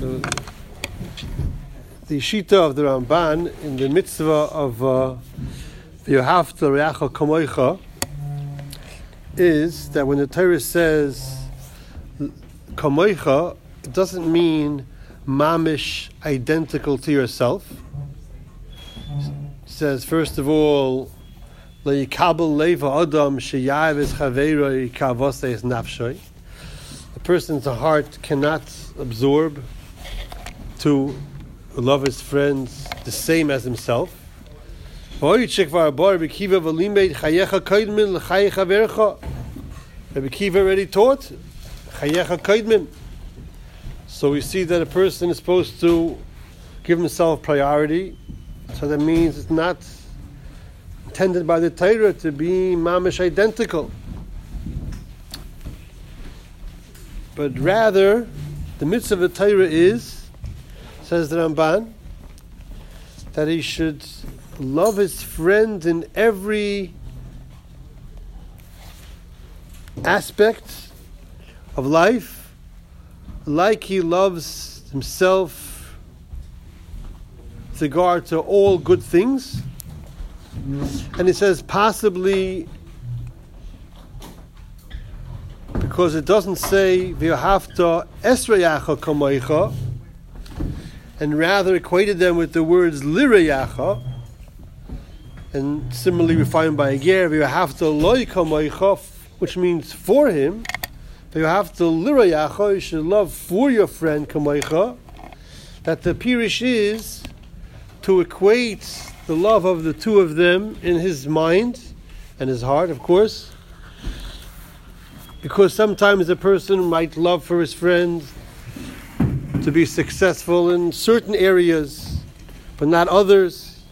So the shita of the Ramban in the mitzvah of uh, V'yohavta reacha kamoicha is that when the Torah says kamoicha, it doesn't mean mamish identical to yourself. It says first of all, leikabel leva kavosei nafshoi. The person's heart cannot absorb to love his friends the same as himself. Rabbi Kiva already taught So we see that a person is supposed to give himself priority. So that means it's not intended by the Torah to be mamish identical. But rather, the mitzvah of the Torah is, says the Ramban, that he should love his friend in every aspect of life, like he loves himself with regard to all good things. And he says, possibly because it doesn't say v'yohavta esrayacha kamoicha, and rather equated them with the words lirayacha, and similarly we find by Ger v'yohavta loy kamoicha, which means for him. V'yohavta lirayacha, you should love for your friend kamoicha. That the pirish is to equate the love of the two of them in his mind and his heart, of course because sometimes a person might love for his friend to be successful in certain areas, but not others.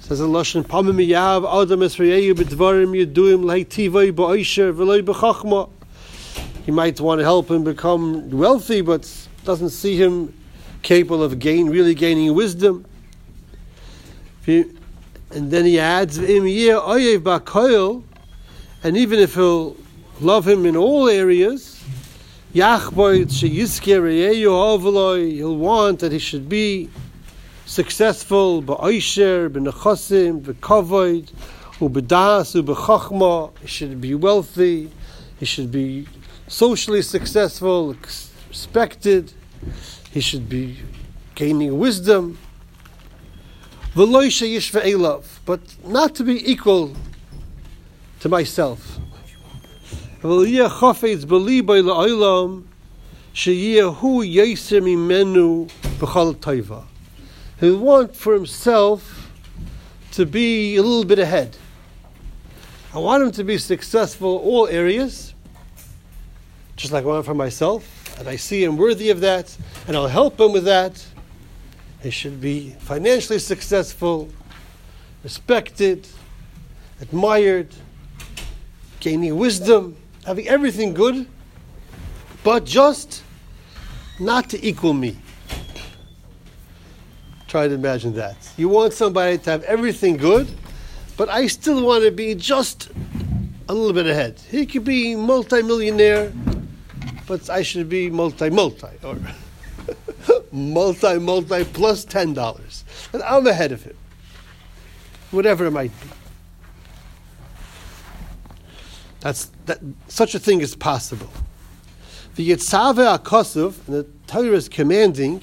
says Allah Lashon Pamim Yav Adam Esrayeyu B'Dvarim Yeduim Leitivay Ba'Oisher V'Loi B'Chachma. He might want to help him become wealthy, but doesn't see him capable of gain, really gaining wisdom. and then he adds, and even if he'll love him in all areas, Eh, he'll want that he should be successful, ba'oisher, b'nechosim, b'kavoid, u'b'das, u'b'chachma, he should be wealthy, he should be socially successful, respected, he should be gaining wisdom, but not to be equal to myself. He'll want for himself to be a little bit ahead. I want him to be successful in all areas, just like I want for myself, and I see him worthy of that, and I'll help him with that. He should be financially successful, respected, admired, gaining wisdom, having everything good, but just not to equal me. Try to imagine that. You want somebody to have everything good, but I still want to be just a little bit ahead. He could be multi-millionaire, but I should be multi-multi or multi-multi plus ten dollars, and I'm ahead of him. Whatever it might be. That's that such a thing is possible. The Yitzhave Akosov, the Torah is commanding.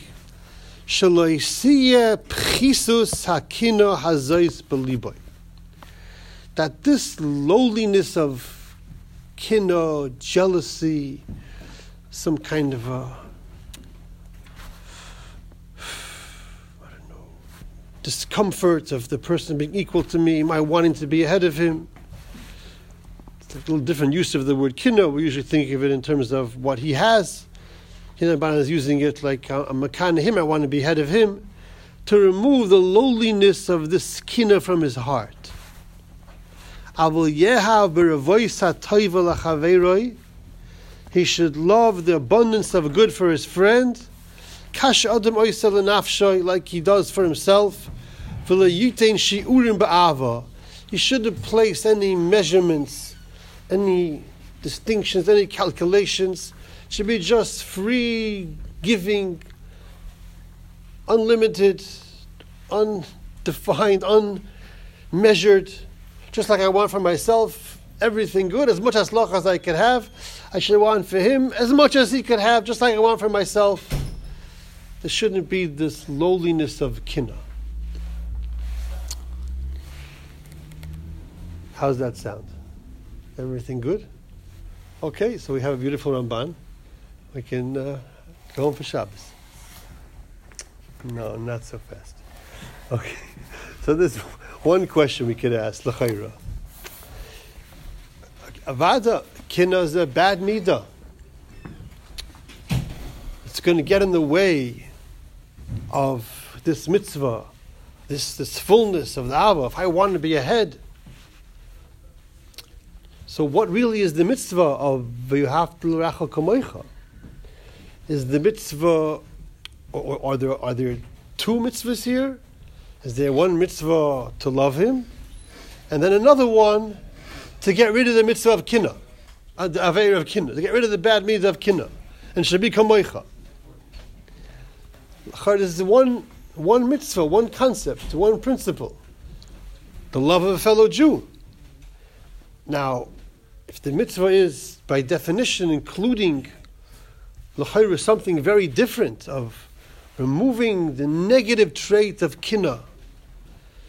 That this lowliness of kino, jealousy, some kind of a discomfort of the person being equal to me, my wanting to be ahead of him a little different use of the word kino. We usually think of it in terms of what he has. Hinaban is using it like a makan him. I want to be head of him, to remove the lowliness of this kina from his heart. He should love the abundance of good for his friend, kash adam like he does for himself. He shouldn't place any measurements any distinctions, any calculations. should be just free giving, unlimited, undefined, unmeasured, just like I want for myself, everything good, as much as lach as I could have. I should want for him as much as he could have, just like I want for myself. There shouldn't be this lowliness of kinna. How's that sound? Everything good? Okay, so we have a beautiful Ramban. We can uh, go home for Shabbos. No, not so fast. Okay, so there's one question we could ask, L'chaira. Avada, kinna is a bad midah. It's going to get in the way of this mitzvah, this, this fullness of the Ava. If I want to be ahead, so, what really is the mitzvah of V'yohavta reacha Kamoicha? Is the mitzvah, or, or are, there, are there two mitzvahs here? Is there one mitzvah to love him, and then another one to get rid of the mitzvah of kinna, uh, the aver of kinna, to get rid of the bad mitzvah of kinna, and be kamoicha. This is one, one mitzvah, one concept, one principle. The love of a fellow Jew. Now, if the mitzvah is, by definition, including l'chayra something very different of removing the negative trait of kina,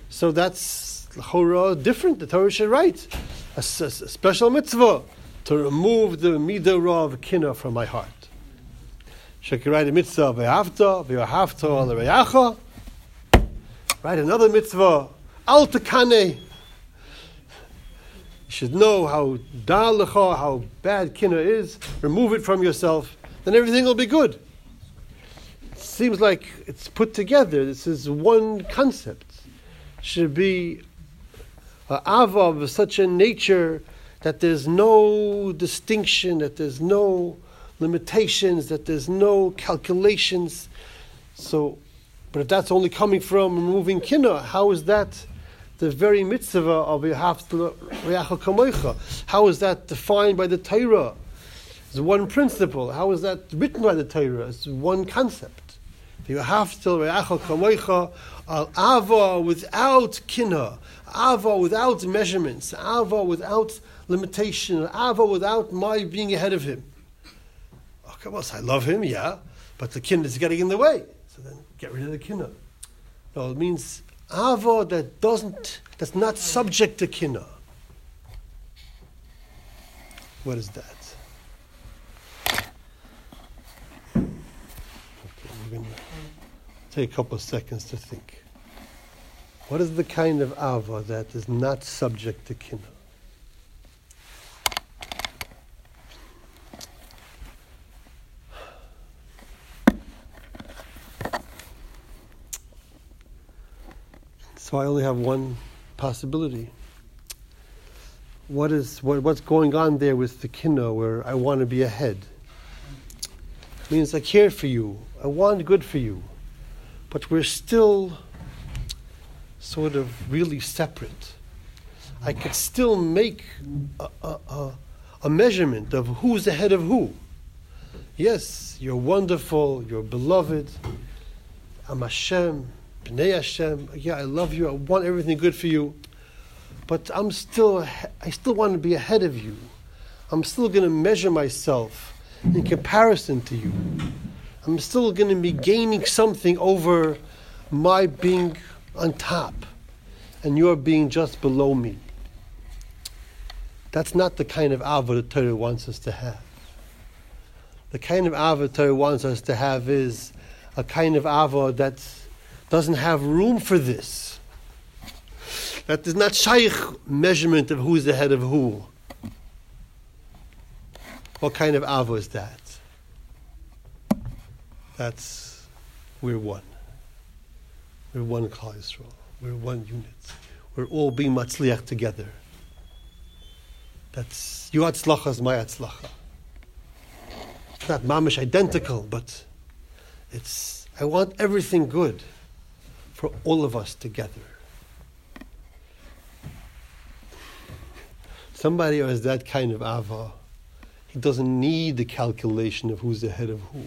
so that's l'chayra different. The Torah should write a, a, a, special mitzvah to remove the midah of kina from my heart. Should write a mitzvah ve'afta ve'ahafta al Write another mitzvah al takane you should know how da'alecha, how bad kina is, remove it from yourself, then everything will be good. It seems like it's put together. This is one concept. Should be an ava of such a nature that there's no distinction, that there's no limitations, that there's no calculations. So, but if that's only coming from removing kina, how is that? The very mitzvah of Yahafta Kamoicha. How is that defined by the Torah? It's one principle. How is that written by the Torah? It's one concept. Yahafta Kamoicha al Ava without kina, Ava without measurements, Ava without limitation, Ava without my being ahead of him. Okay, well, I love him, yeah, but the kin is getting in the way. So then get rid of the kinna. No, it means avo that doesn't, that's not subject to kina. What is that? Take a couple of seconds to think. What is the kind of ava that is not subject to kina? I only have one possibility. What is what, what's going on there with the kinna where I want to be ahead? It means I care for you. I want good for you. But we're still sort of really separate. I could still make a, a, a, a measurement of who's ahead of who. Yes, you're wonderful, you're beloved. I'm Hashem, Bnei Hashem, yeah, I love you, I want everything good for you, but I'm still, I still want to be ahead of you. I'm still going to measure myself in comparison to you. I'm still going to be gaining something over my being on top and your being just below me. That's not the kind of ava the Torah wants us to have. The kind of ava the Torah wants us to have is a kind of ava that's doesn't have room for this. That is not shaykh measurement of who's the head of who. What kind of avo is that? That's we're one. We're one Yisrael. We're one unit. We're all being matzliach together. That's your atzlacha is my atzlacha. It's not mamish identical, but it's I want everything good for all of us together. Somebody who has that kind of ava, He doesn't need the calculation of who's ahead of who.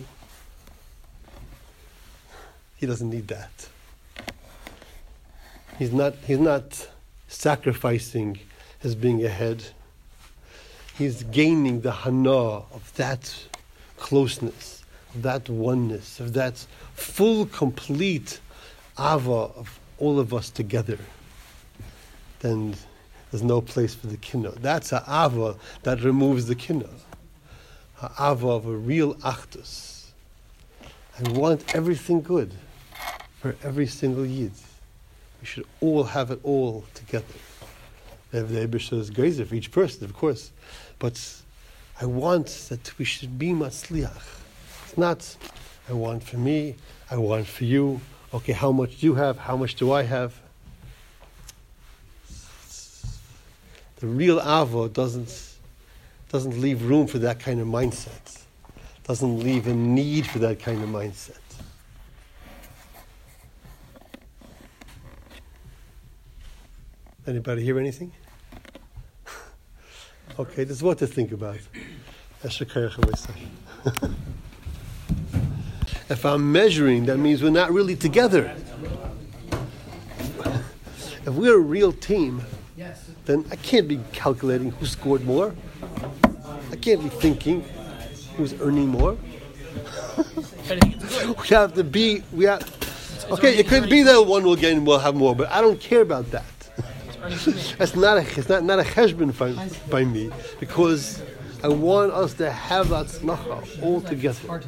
He doesn't need that. He's not, he's not sacrificing his being ahead. He's gaining the hana of that closeness, of that oneness, of that full, complete ava of all of us together. Then there's no place for the kinna. That's a ava that removes the kinna. A ava of a real achdus. I want everything good for every single yid. We should all have it all together. The Ebisha is greater for each person, of course. But I want that we should be matzliach. It's not, I want for me, I want for you. Okay, how much do you have? How much do I have? The real avo doesn't doesn't leave room for that kind of mindset. Doesn't leave a need for that kind of mindset. Anybody hear anything? okay, this is what to think about. if I'm measuring, that means we're not really together. If we're a real team, then I can't be calculating who scored more. I can't be thinking who's earning more. we have to be. We have. Okay, it could be that one will gain, will have more, but I don't care about that. That's not a, it's not, not a cheshbon by, by me because I want us to have that smacha all together.